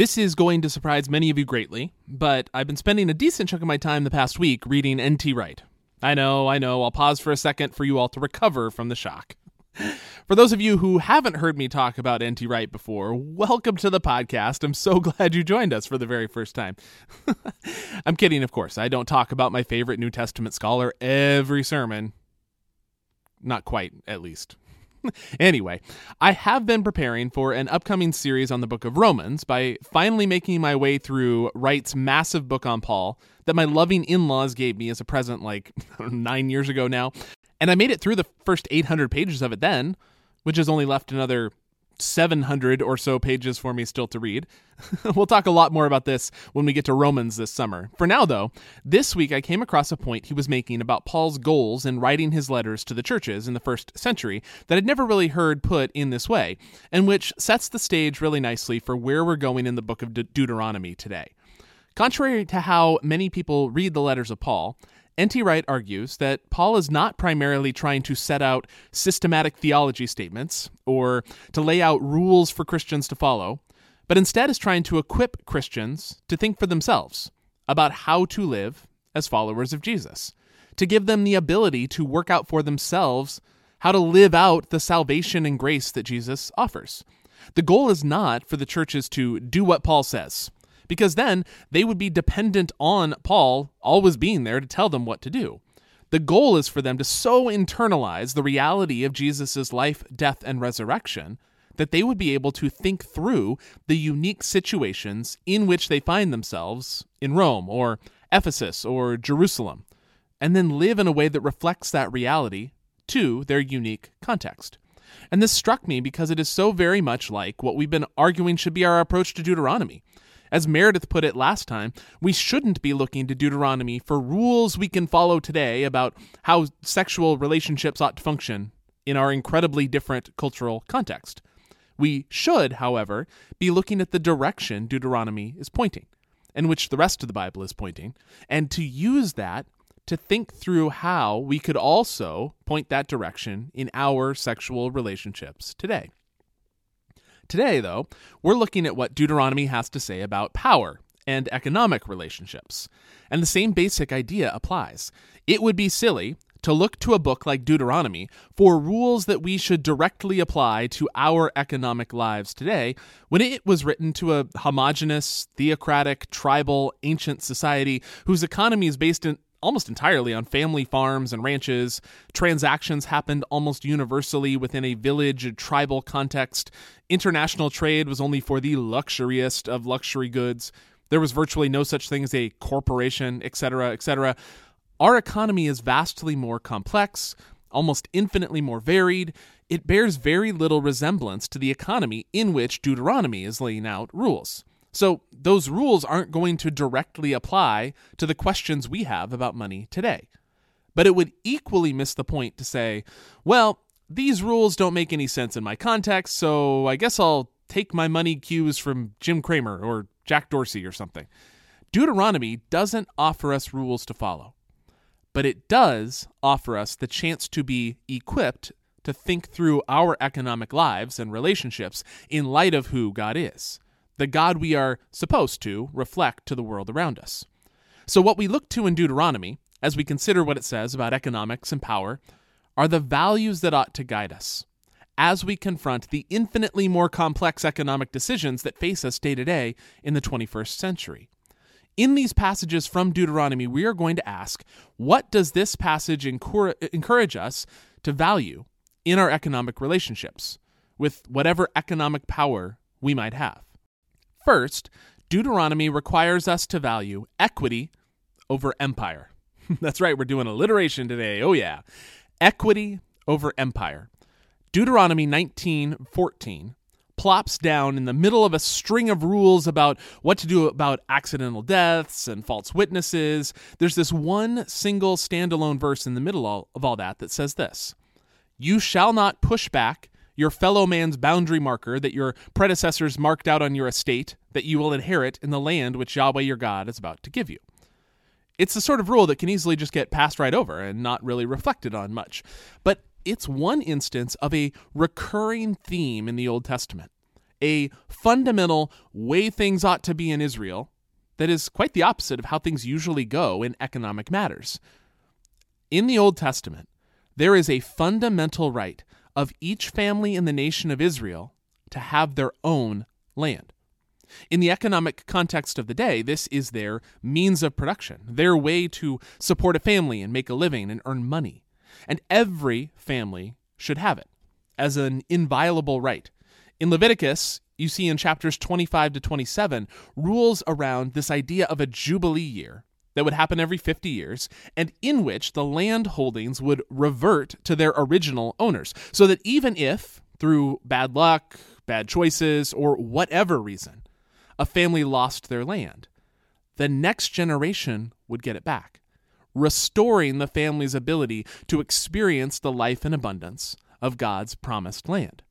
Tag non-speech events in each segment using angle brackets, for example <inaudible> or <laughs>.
This is going to surprise many of you greatly, but I've been spending a decent chunk of my time the past week reading N.T. Wright. I know, I know, I'll pause for a second for you all to recover from the shock. <laughs> For those of you who haven't heard me talk about N.T. Wright before, welcome to the podcast. I'm so <laughs> glad you joined us for the very first time. <laughs> I'm kidding, of course. I don't talk about my favorite New Testament scholar every sermon. Not quite, at least. <laughs> anyway, I have been preparing for an upcoming series on the book of Romans by finally making my way through Wright's massive book on Paul that my loving in laws gave me as a present like <laughs> nine years ago now. And I made it through the first 800 pages of it then, which has only left another 700 or so pages for me still to read. <laughs> we'll talk a lot more about this when we get to Romans this summer. For now, though, this week I came across a point he was making about Paul's goals in writing his letters to the churches in the first century that I'd never really heard put in this way, and which sets the stage really nicely for where we're going in the book of De- Deuteronomy today. Contrary to how many people read the letters of Paul, N.T. Wright argues that Paul is not primarily trying to set out systematic theology statements or to lay out rules for Christians to follow, but instead is trying to equip Christians to think for themselves about how to live as followers of Jesus, to give them the ability to work out for themselves how to live out the salvation and grace that Jesus offers. The goal is not for the churches to do what Paul says because then they would be dependent on Paul always being there to tell them what to do. The goal is for them to so internalize the reality of Jesus' life, death, and resurrection that they would be able to think through the unique situations in which they find themselves in Rome or Ephesus or Jerusalem, and then live in a way that reflects that reality to their unique context. And this struck me because it is so very much like what we've been arguing should be our approach to Deuteronomy. As Meredith put it last time, we shouldn't be looking to Deuteronomy for rules we can follow today about how sexual relationships ought to function in our incredibly different cultural context. We should, however, be looking at the direction Deuteronomy is pointing, and which the rest of the Bible is pointing, and to use that to think through how we could also point that direction in our sexual relationships today. Today, though, we're looking at what Deuteronomy has to say about power and economic relationships. And the same basic idea applies. It would be silly to look to a book like Deuteronomy for rules that we should directly apply to our economic lives today when it was written to a homogenous, theocratic, tribal, ancient society whose economy is based in, almost entirely on family farms and ranches. Transactions happened almost universally within a village tribal context. International trade was only for the luxuriest of luxury goods. There was virtually no such thing as a corporation, etc., etc. Our economy is vastly more complex, almost infinitely more varied. It bears very little resemblance to the economy in which Deuteronomy is laying out rules. So those rules aren't going to directly apply to the questions we have about money today. But it would equally miss the point to say, well, these rules don't make any sense in my context, so I guess I'll take my money cues from Jim Cramer or Jack Dorsey or something. Deuteronomy doesn't offer us rules to follow, but it does offer us the chance to be equipped to think through our economic lives and relationships in light of who God is the God we are supposed to reflect to the world around us. So, what we look to in Deuteronomy, as we consider what it says about economics and power, are the values that ought to guide us as we confront the infinitely more complex economic decisions that face us day to day in the 21st century. In these passages from Deuteronomy, we are going to ask what does this passage encourage us to value in our economic relationships with whatever economic power we might have? First, Deuteronomy requires us to value equity over empire. <laughs> That's right, we're doing alliteration today. Oh, yeah. Equity over empire. Deuteronomy 19:14 plops down in the middle of a string of rules about what to do about accidental deaths and false witnesses. There's this one single standalone verse in the middle of all that that says this You shall not push back your fellow man's boundary marker that your predecessors marked out on your estate that you will inherit in the land which Yahweh your God is about to give you. It's the sort of rule that can easily just get passed right over and not really reflected on much. But it's one instance of a recurring theme in the Old Testament. a fundamental way things ought to be in Israel that is quite the opposite of how things usually go in economic matters. In the Old Testament, there is a fundamental right of each family in the nation of Israel to have their own land. In the economic context of the day, this is their means of production, their way to support a family and make a living and earn money. And every family should have it as an inviolable right. In Leviticus, you see in chapters 25 to 27 rules around this idea of a jubilee year that would happen every 50 years and in which the land holdings would revert to their original owners. So that even if, through bad luck, bad choices, or whatever reason, a family lost their land, the next generation would get it back, restoring the family's ability to experience the life and abundance of God's promised land.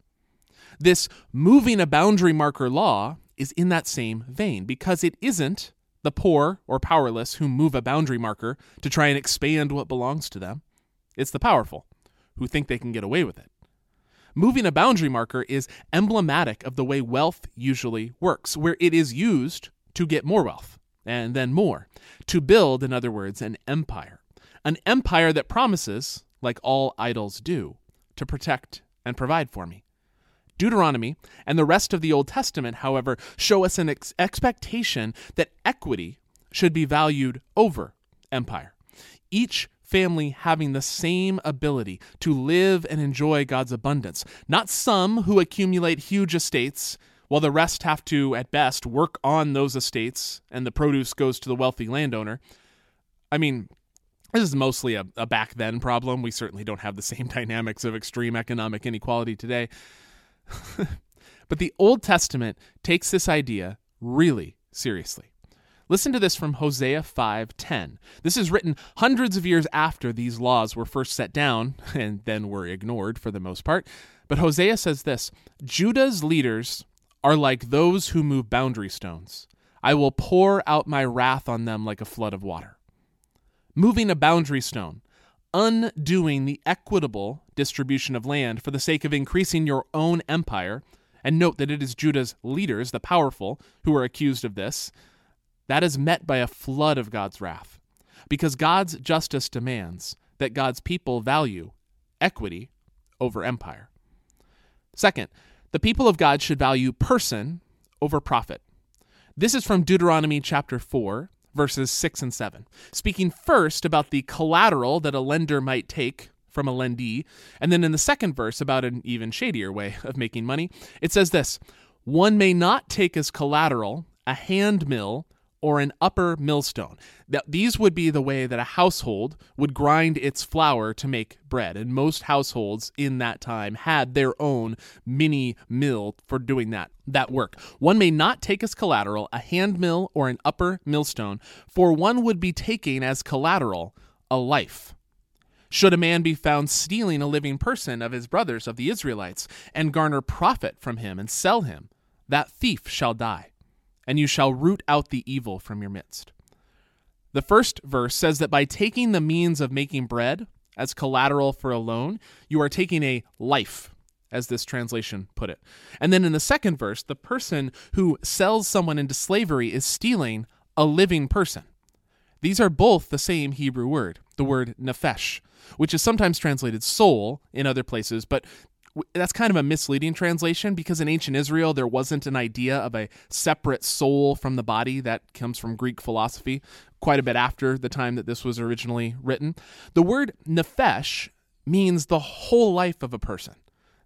This moving a boundary marker law is in that same vein because it isn't the poor or powerless who move a boundary marker to try and expand what belongs to them. It's the powerful who think they can get away with it. Moving a boundary marker is emblematic of the way wealth usually works, where it is used to get more wealth, and then more, to build, in other words, an empire. An empire that promises, like all idols do, to protect and provide for me. Deuteronomy and the rest of the Old Testament, however, show us an ex- expectation that equity should be valued over empire. Each family having the same ability to live and enjoy God's abundance, not some who accumulate huge estates while the rest have to, at best, work on those estates and the produce goes to the wealthy landowner. I mean, this is mostly a, a back then problem. We certainly don't have the same <laughs> dynamics of extreme economic inequality today. <laughs> but the Old Testament takes this idea really seriously. Listen to this from Hosea 5:10. This is written hundreds of years after these laws were first set down <laughs> and then were ignored for the most part. But Hosea says this, Judah's leaders are like those who move boundary stones. I will pour out my wrath on them like a flood of water. Moving a boundary stone, undoing the equitable distribution of land for the sake of increasing your own empire, and note that it is Judah's leaders, the powerful, who are accused of this, that is met by a flood of God's wrath. Because God's justice demands that God's people value equity over empire. Second, the people of God should value person over profit. This is from Deuteronomy chapter 4, verses 6 and 7. Speaking first about the collateral that a lender might take from a lendee, and then in the second verse about an even shadier way of making money, it says this One may not take as collateral a hand mill or an upper millstone. These would be the way that a household would grind its flour to make bread. And most households in that time had their own mini mill for doing that, that work. One may not take as collateral a hand mill or an upper millstone, for one would be taking as collateral a life. Should a man be found stealing a living person of his brothers of the Israelites, and garner profit from him and sell him, that thief shall die and you shall root out the evil from your midst. The first verse says that by taking the means of making bread as collateral for a loan, you are taking a life, as this translation put it. And then in the second verse, the person who sells someone into slavery is stealing a living person. These are both the same Hebrew word, the word nephesh, which is sometimes translated soul in other places, but that's kind of a misleading translation because in ancient Israel there wasn't an idea of a separate soul from the body that comes from Greek philosophy quite a bit after the time that this was originally written. The word nephesh means the whole life of a person,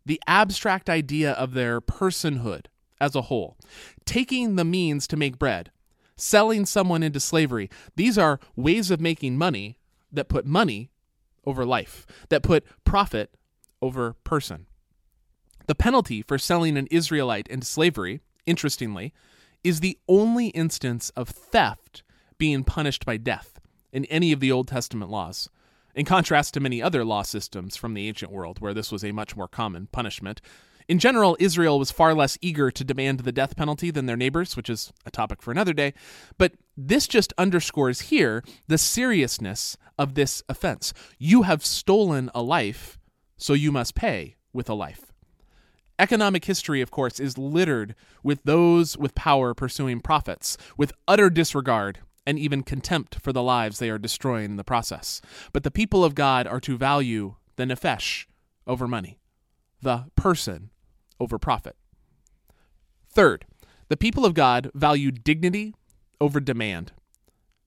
the abstract idea of their personhood as a whole. Taking the means to make bread, selling someone into slavery, these are ways of making money that put money over life, that put profit over person. The penalty for selling an Israelite into slavery, interestingly, is the only instance of theft being punished by death in any of the Old Testament laws, in contrast to many other law systems from the ancient world where this was a much more common punishment. In general, Israel was far less eager to demand the death penalty than their neighbors, which is a topic for another day. But this just underscores here the seriousness of this offense. You have stolen a life, so you must pay with a life. Economic history, of course, is littered with those with power pursuing profits, with utter disregard and even contempt for the lives they are destroying in the process. But the people of God are to value the nefesh over money, the person over profit. Third, the people of God value dignity over demand.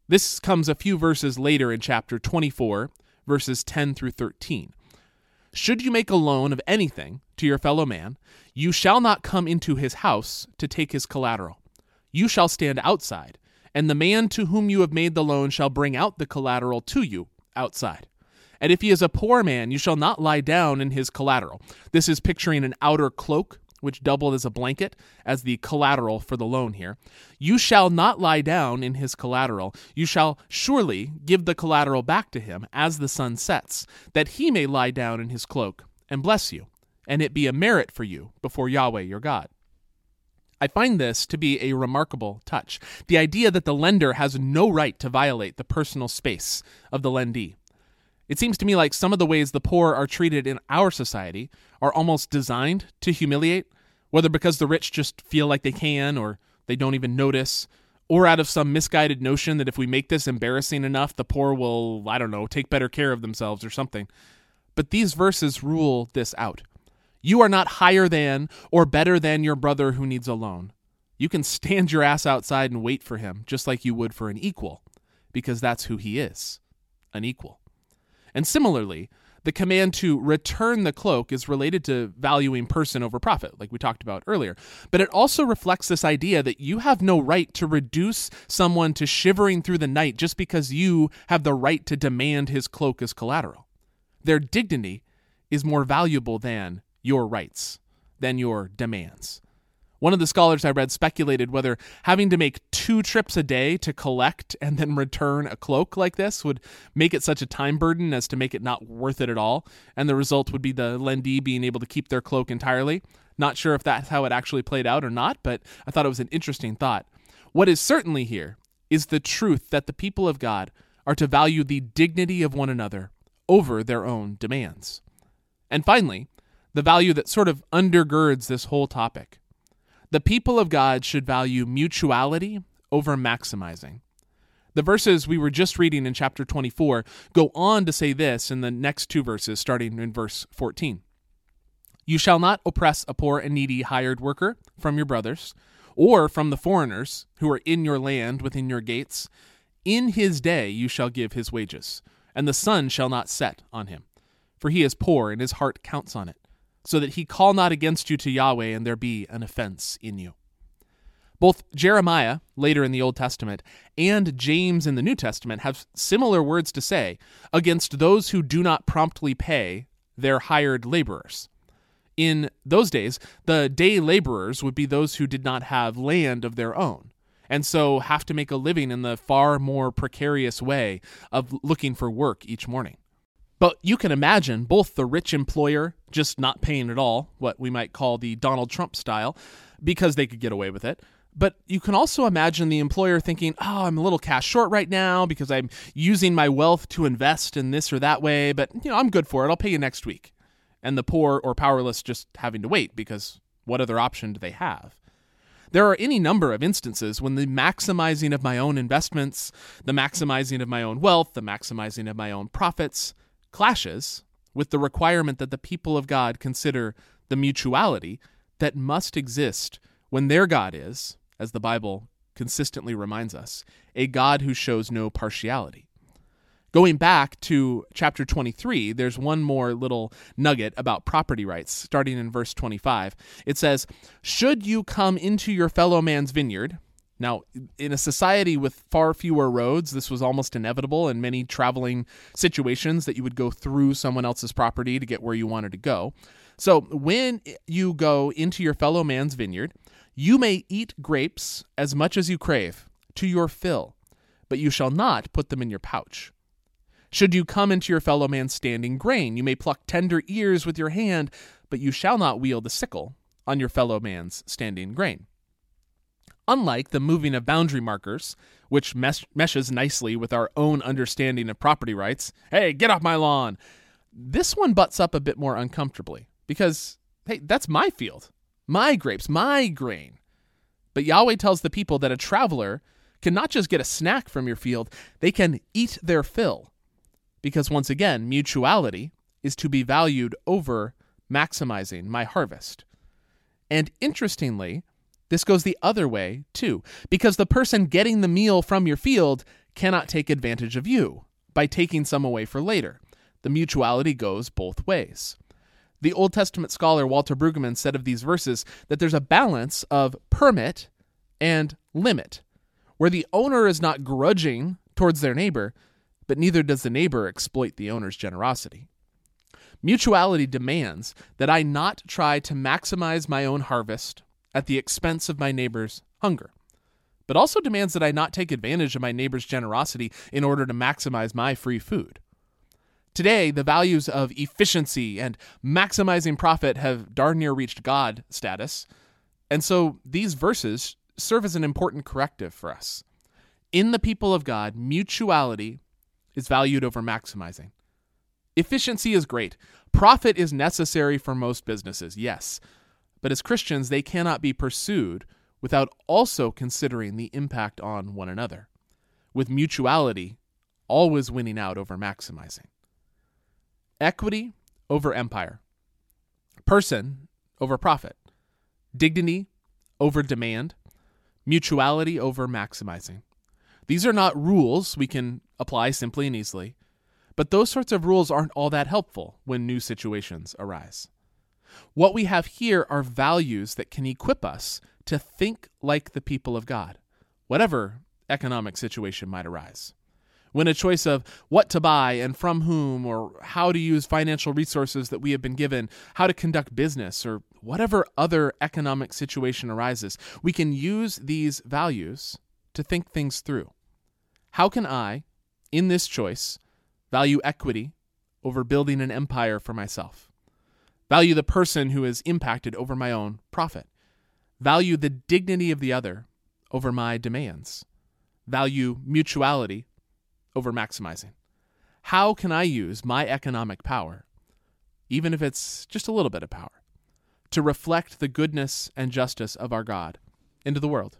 This comes a few verses later in chapter 24, verses 10 through 13. Should you make a loan of anything to your fellow man, you shall not come into his house to take his collateral. You shall stand outside, and the man to whom you have made the loan shall bring out the collateral to you outside. And if he is a poor man, you shall not lie down in his collateral. This is picturing an outer cloak which doubled as a blanket as the collateral for the loan here. You shall not lie down in his collateral. You shall surely give the collateral back to him as the sun sets, that he may lie down in his cloak and bless you, and it be a merit for you before Yahweh your God. I find this to be a remarkable touch. The idea that the lender has no right to violate the personal space of the lendee. It seems to me like some of the ways the poor are treated in our society are almost designed to humiliate, whether because the rich just feel like they can or they don't even notice, or out of some misguided notion that if we make this embarrassing enough, the poor will, I don't know, take better care of themselves or something. But these verses rule this out. You are not higher than or better than your brother who needs a loan. You can stand your ass outside and wait for him, just like you would for an equal, because that's who he is an equal. And similarly, the command to return the cloak is related to valuing person over profit, like we talked about earlier. But it also reflects this idea that you have no right to reduce someone to shivering through the night just because you have the right to demand his cloak as collateral. Their dignity is more valuable than your rights, than your demands. One of the scholars I read speculated whether having to make two trips a day to collect and then return a cloak like this would make it such a time burden as to make it not worth it at all, and the result would be the lendee being able to keep their cloak entirely. Not sure if that's how it actually played out or not, but I thought it was an interesting thought. What is certainly here is the truth that the people of God are to value the dignity of one another over their own demands. And finally, the value that sort of undergirds this whole topic the people of God should value mutuality over maximizing. The verses we were just reading in chapter 24 go on to say this in the next two verses, starting in verse 14. You shall not oppress a poor and needy hired worker from your brothers, or from the foreigners who are in your land within your gates. In his day you shall give his wages, and the sun shall not set on him, for he is poor, and his heart counts on it so that he call not against you to Yahweh and there be an offense in you. Both Jeremiah, later in the Old Testament, and James in the New Testament have similar words to say against those who do not promptly pay their hired laborers. In those days, the day laborers would be those who did not have land of their own, and so have to make a living in the far more precarious way of looking for work each morning. But you can imagine both the rich employer just not paying at all, what we might call the Donald Trump style, because they could get away with it. But you can also imagine the employer thinking, oh, I'm a little cash short right now because I'm using my wealth to invest in this or that way, but you know, I'm good for it. I'll pay you next week. And the poor or powerless just having to wait because what other option do they have? There are any number of instances when the maximizing of my own investments, the maximizing of my own wealth, the maximizing of my own profits, clashes with the requirement that the people of God consider the mutuality that must exist when their God is, as the Bible consistently reminds us, a God who shows no partiality. Going back to chapter 23, there's one more little nugget about property rights, starting in verse 25. It says, Should you come into your fellow man's vineyard, now, in a society with far fewer roads, this was almost inevitable in many traveling situations that you would go through someone else's property to get where you wanted to go. So, when you go into your fellow man's vineyard, you may eat grapes as much as you crave, to your fill, but you shall not put them in your pouch. Should you come into your fellow man's standing grain, you may pluck tender ears with your hand, but you shall not wield the sickle on your fellow man's standing grain. Unlike the moving of boundary markers, which mesh- meshes nicely with our own understanding of property rights, hey, get off my lawn, this one butts up a bit more uncomfortably because hey, that's my field, my grapes, my grain. But Yahweh tells the people that a traveler can not just get a snack from your field, they can eat their fill. Because once again, mutuality is to be valued over maximizing my harvest. And interestingly, this goes the other way too, because the person getting the meal from your field cannot take advantage of you by taking some away for later. The mutuality goes both ways. The Old Testament scholar Walter Brueggemann said of these verses that there's a balance of permit and limit, where the owner is not grudging towards their neighbor, but neither does the neighbor exploit the owner's generosity. Mutuality demands that I not try to maximize my own harvest at the expense of my neighbor's hunger, but also demands that I not take advantage of my neighbor's generosity in order to maximize my free food. Today, the values of efficiency and maximizing profit have darn near reached God status, and so these verses serve as an important corrective for us. In the people of God, mutuality is valued over maximizing. Efficiency is great. Profit is necessary for most businesses, yes. But as Christians, they cannot be pursued without also considering the impact on one another, with mutuality always winning out over maximizing. Equity over empire, person over profit, dignity over demand, mutuality over maximizing. These are not rules we can apply simply and easily, but those sorts of rules aren't all that helpful when new situations arise. What we have here are values that can equip us to think like the people of God, whatever economic situation might arise. When a choice of what to buy and from whom, or how to use financial resources that we have been given, how to conduct business, or whatever other economic situation arises, we can use these values to think things through. How can I, in this choice, value equity over building an empire for myself? Value the person who is impacted over my own profit? Value the dignity of the other over my demands? Value mutuality over maximizing? How can I use my economic power, even if it's just a little bit of power, to reflect the goodness and justice of our God into the world?